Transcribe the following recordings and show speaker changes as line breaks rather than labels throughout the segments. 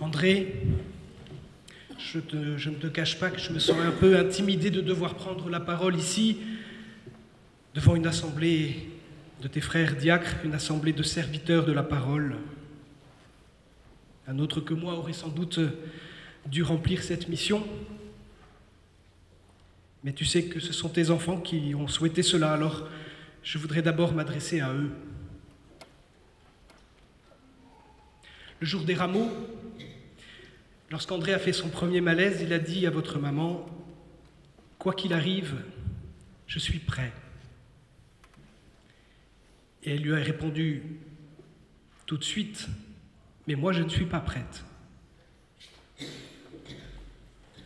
André, je, ne te cache pas que je me sens un peu intimidé de devoir prendre la parole ici, devant une assemblée de tes frères diacres, une assemblée de serviteurs de la parole. Un autre que moi aurait sans doute dû remplir cette mission. Mais tu sais que ce sont tes enfants qui ont souhaité cela, alors je voudrais d'abord m'adresser à eux. Le jour des rameaux, lorsqu'André a fait son premier malaise, il a dit à votre maman, Quoi qu'il arrive, je suis prêt. Et elle lui a répondu tout de suite, Mais moi je ne suis pas prête.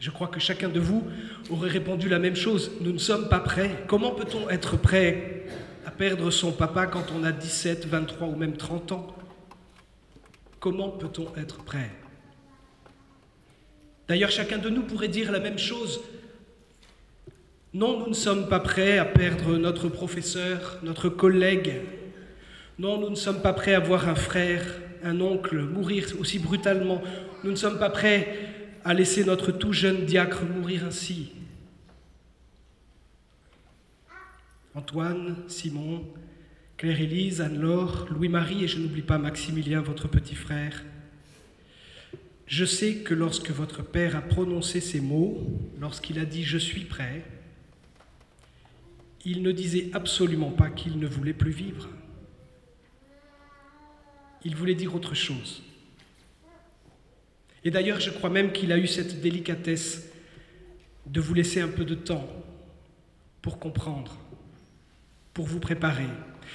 Je crois que chacun de vous aurait répondu la même chose. Nous ne sommes pas prêts. Comment peut-on être prêt à perdre son papa quand on a 17, 23 ou même 30 ans? Comment peut-on être prêt? D'ailleurs, chacun de nous pourrait dire la même chose. Non, nous ne sommes pas prêts à perdre notre professeur, notre collègue. Non, nous ne sommes pas prêts à voir un frère, un oncle mourir aussi brutalement. Nous ne sommes pas prêts à laisser notre tout jeune diacre mourir ainsi. Antoine, Simon, Claire-Élise, Anne-Laure, Louis-Marie et je n'oublie pas Maximilien, votre petit frère. Je sais que lorsque votre père a prononcé ces mots, lorsqu'il a dit ⁇ Je suis prêt ⁇ il ne disait absolument pas qu'il ne voulait plus vivre. Il voulait dire autre chose. Et d'ailleurs, je crois même qu'il a eu cette délicatesse de vous laisser un peu de temps pour comprendre, pour vous préparer,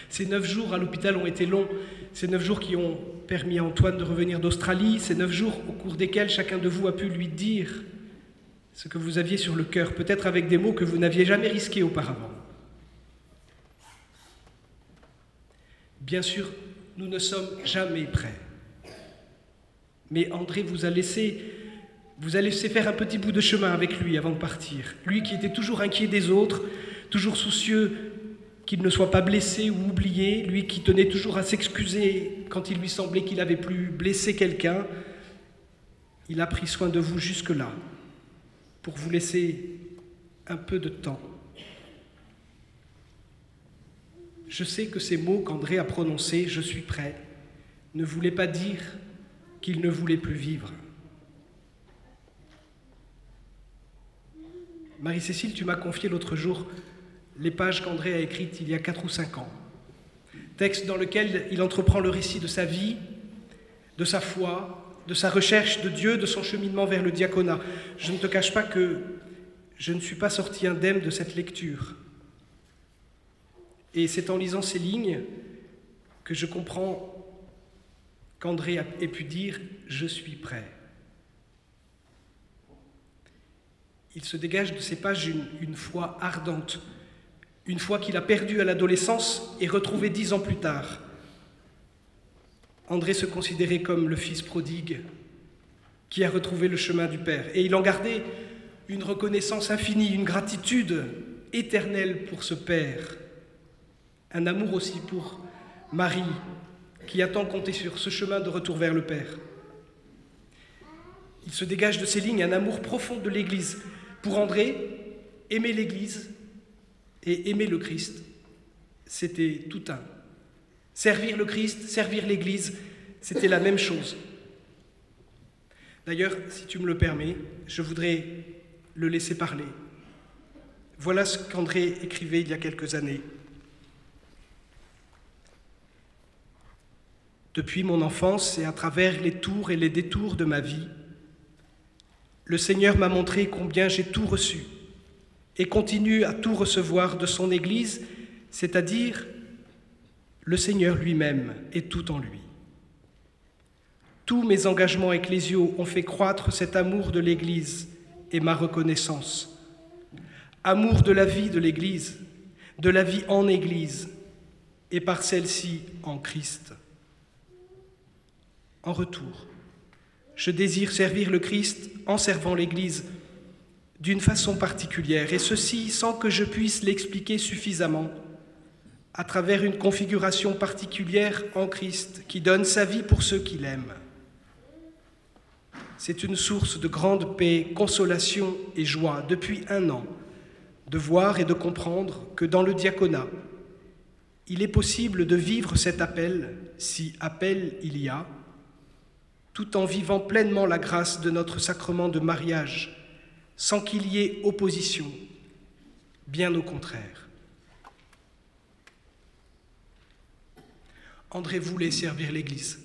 ces neuf jours à l'hôpital ont été longs, ces neuf jours qui ont permis à Antoine de revenir d'Australie, ces neuf jours au cours desquels chacun de vous a pu lui dire ce que vous aviez sur le cœur, peut-être avec des mots que vous n'aviez jamais risqués auparavant. Bien sûr, nous ne sommes jamais prêts. Mais André vous a laissé vous a laissé faire un petit bout de chemin avec lui avant de partir. Lui qui était toujours inquiet des autres, toujours soucieux qu'il ne soit pas blessé ou oublié, lui qui tenait toujours à s'excuser quand il lui semblait qu'il avait pu blesser quelqu'un, il a pris soin de vous jusque-là pour vous laisser un peu de temps. Je sais que ces mots qu'André a prononcés, je suis prêt, ne voulaient pas dire qu'il ne voulait plus vivre. Marie-Cécile, tu m'as confié l'autre jour les pages qu'André a écrites il y a quatre ou cinq ans. Texte dans lequel il entreprend le récit de sa vie, de sa foi, de sa recherche de Dieu, de son cheminement vers le diaconat. Je ne te cache pas que je ne suis pas sorti indemne de cette lecture. Et c'est en lisant ces lignes que je comprends qu'André ait pu dire ⁇ Je suis prêt ⁇ Il se dégage de ces pages une, une foi ardente, une fois qu'il a perdu à l'adolescence et retrouvé dix ans plus tard. André se considérait comme le fils prodigue qui a retrouvé le chemin du Père. Et il en gardait une reconnaissance infinie, une gratitude éternelle pour ce Père, un amour aussi pour Marie, qui a tant compté sur ce chemin de retour vers le Père. Il se dégage de ces lignes un amour profond de l'Église. Pour André, aimer l'Église, et aimer le Christ, c'était tout un. Servir le Christ, servir l'Église, c'était la même chose. D'ailleurs, si tu me le permets, je voudrais le laisser parler. Voilà ce qu'André écrivait il y a quelques années. Depuis mon enfance et à travers les tours et les détours de ma vie, le Seigneur m'a montré combien j'ai tout reçu et continue à tout recevoir de son Église, c'est-à-dire le Seigneur lui-même et tout en lui. Tous mes engagements ecclésiaux ont fait croître cet amour de l'Église et ma reconnaissance. Amour de la vie de l'Église, de la vie en Église et par celle-ci en Christ. En retour, je désire servir le Christ en servant l'Église d'une façon particulière, et ceci sans que je puisse l'expliquer suffisamment, à travers une configuration particulière en Christ qui donne sa vie pour ceux qu'il aime. c'est une source de grande paix, consolation et joie depuis un an de voir et de comprendre que dans le diaconat, il est possible de vivre cet appel, si appel il y a, tout en vivant pleinement la grâce de notre sacrement de mariage, sans qu'il y ait opposition, bien au contraire. André voulait servir l'Église.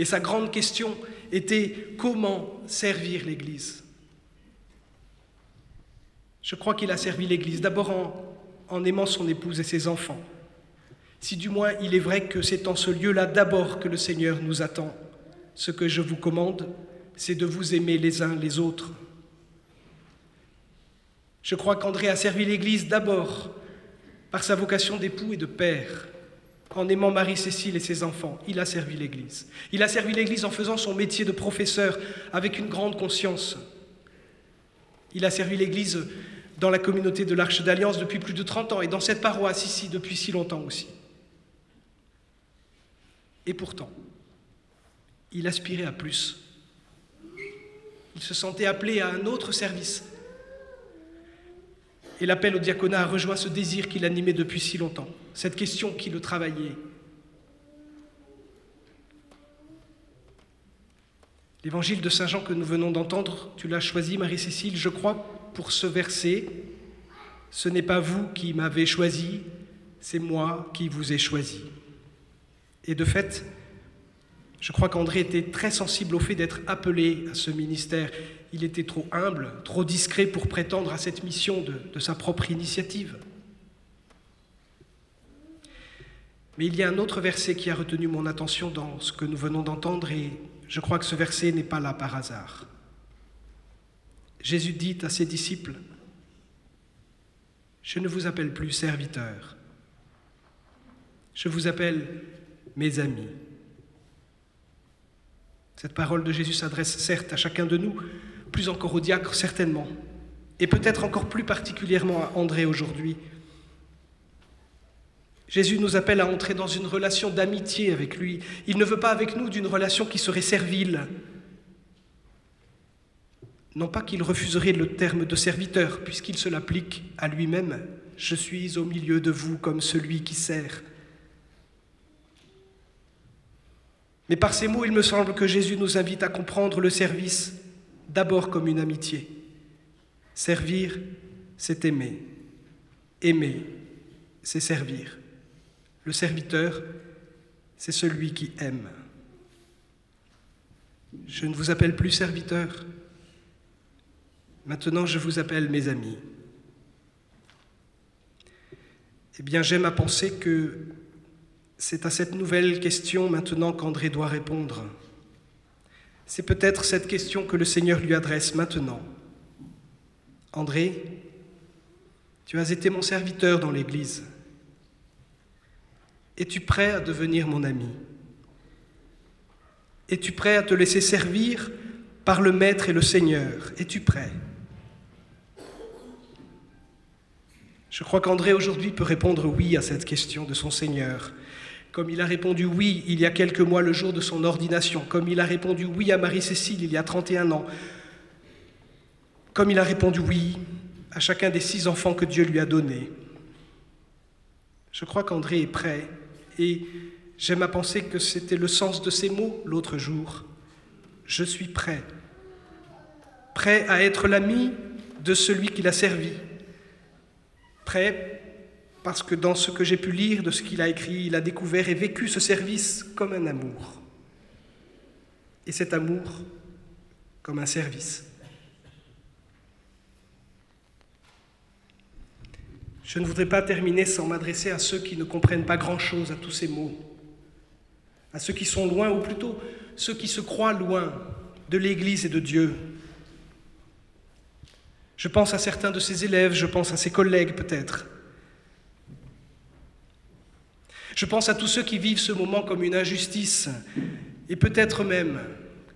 Et sa grande question était comment servir l'Église? Je crois qu'il a servi l'Église d'abord en, aimant son épouse et ses enfants. Si du moins il est vrai que c'est en ce lieu-là d'abord que le Seigneur nous attend, ce que je vous commande, c'est de vous aimer les uns les autres. Je crois qu'André a servi l'Église d'abord par sa vocation d'époux et de père. En aimant Marie-Cécile et ses enfants, il a servi l'Église. Il a servi l'Église en faisant son métier de professeur avec une grande conscience. Il a servi l'Église dans la communauté de l'Arche d'Alliance depuis plus de 30 ans et dans cette paroisse ici depuis si longtemps aussi. Et pourtant, il aspirait à plus. Il se sentait appelé à un autre service. Et l'appel au diaconat rejoint ce désir qu'il animait depuis si longtemps cette question qui le travaillait. L'évangile de Saint Jean que nous venons d'entendre, tu l'as choisi, Marie-Cécile, je crois, pour ce verset. Ce n'est pas vous qui m'avez choisi, c'est moi qui vous ai choisi. Et de fait, je crois qu'André était très sensible au fait d'être appelé à ce ministère. Il était trop humble, trop discret pour prétendre à cette mission de, sa propre initiative. Mais il y a un autre verset qui a retenu mon attention dans ce que nous venons d'entendre et je crois que ce verset n'est pas là par hasard. Jésus dit à ses disciples, Je ne vous appelle plus serviteurs, je vous appelle mes amis. Cette parole de Jésus s'adresse certes à chacun de nous, plus encore au diacre certainement, et peut-être encore plus particulièrement à André aujourd'hui, Jésus nous appelle à entrer dans une relation d'amitié avec lui. Il ne veut pas avec nous d'une relation qui serait servile. Non pas qu'il refuserait le terme de serviteur, puisqu'il se l'applique à lui-même. Je suis au milieu de vous comme celui qui sert. Mais par ces mots, il me semble que Jésus nous invite à comprendre le service d'abord comme une amitié. Servir, c'est aimer. Aimer, c'est servir. Le serviteur, c'est celui qui aime. Je ne vous appelle plus serviteur. Maintenant, je vous appelle mes amis. Eh bien, j'aime à penser que c'est à cette nouvelle question maintenant qu'André doit répondre. C'est peut-être cette question que le Seigneur lui adresse maintenant. André, tu as été mon serviteur dans l'Église. Es-tu prêt à devenir mon ami? Es-tu prêt à te laisser servir par le Maître et le Seigneur? Es-tu prêt? Je crois qu'André aujourd'hui peut répondre oui à cette question de son Seigneur, comme il a répondu oui il y a quelques mois le jour de son ordination, comme il a répondu oui à Marie-Cécile il y a 31 ans, comme il a répondu oui à chacun des six enfants que Dieu lui a donnés. Je crois qu'André est prêt et j'aime à penser que c'était le sens de ces mots l'autre jour. Je suis prêt. Prêt à être l'ami de celui qui l'a servi. Prêt parce que dans ce que j'ai pu lire de ce qu'il a écrit, il a découvert et vécu ce service comme un amour. Et cet amour comme un service. Je ne voudrais pas terminer sans m'adresser à ceux qui ne comprennent pas grand-chose à tous ces mots, à ceux qui sont loin, ou plutôt ceux qui se croient loin de l'Église et de Dieu. Je pense à certains de ses élèves, je pense à ses collègues peut-être. Je pense à tous ceux qui vivent ce moment comme une injustice et peut-être même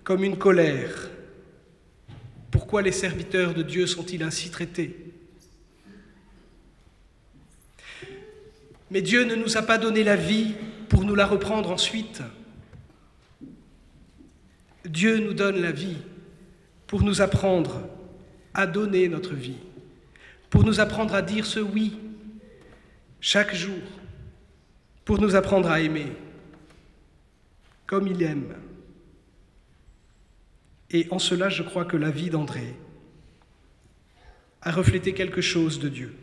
comme une colère. Pourquoi les serviteurs de Dieu sont-ils ainsi traités? Mais Dieu ne nous a pas donné la vie pour nous la reprendre ensuite. Dieu nous donne la vie pour nous apprendre à donner notre vie, pour nous apprendre à dire ce oui chaque jour, pour nous apprendre à aimer comme il aime. Et en cela, je crois que la vie d'André a reflété quelque chose de Dieu.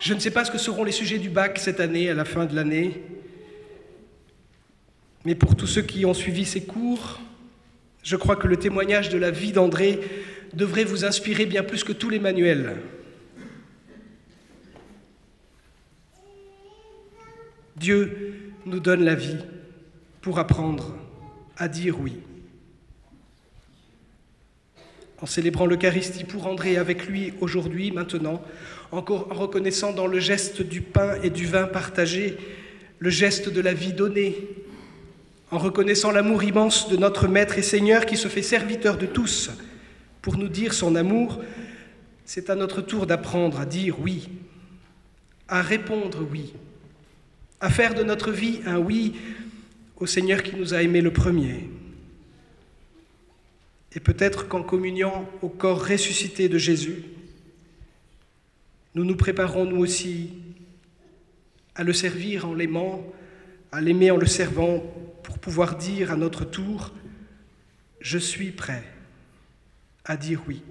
Je ne sais pas ce que seront les sujets du bac cette année, à la fin de l'année, mais pour tous ceux qui ont suivi ces cours, je crois que le témoignage de la vie d'André devrait vous inspirer bien plus que tous les manuels. Dieu nous donne la vie pour apprendre à dire oui. En célébrant l'Eucharistie pour André avec lui aujourd'hui, maintenant, en reconnaissant dans le geste du pain et du vin partagé le geste de la vie donnée, en reconnaissant l'amour immense de notre Maître et Seigneur qui se fait serviteur de tous pour nous dire son amour, c'est à notre tour d'apprendre à dire oui, à répondre oui, à faire de notre vie un oui au Seigneur qui nous a aimés le premier. Et peut-être qu'en communiant au corps ressuscité de Jésus, nous nous préparons nous aussi à le servir en l'aimant, à l'aimer en le servant, pour pouvoir dire à notre tour, je suis prêt à dire oui.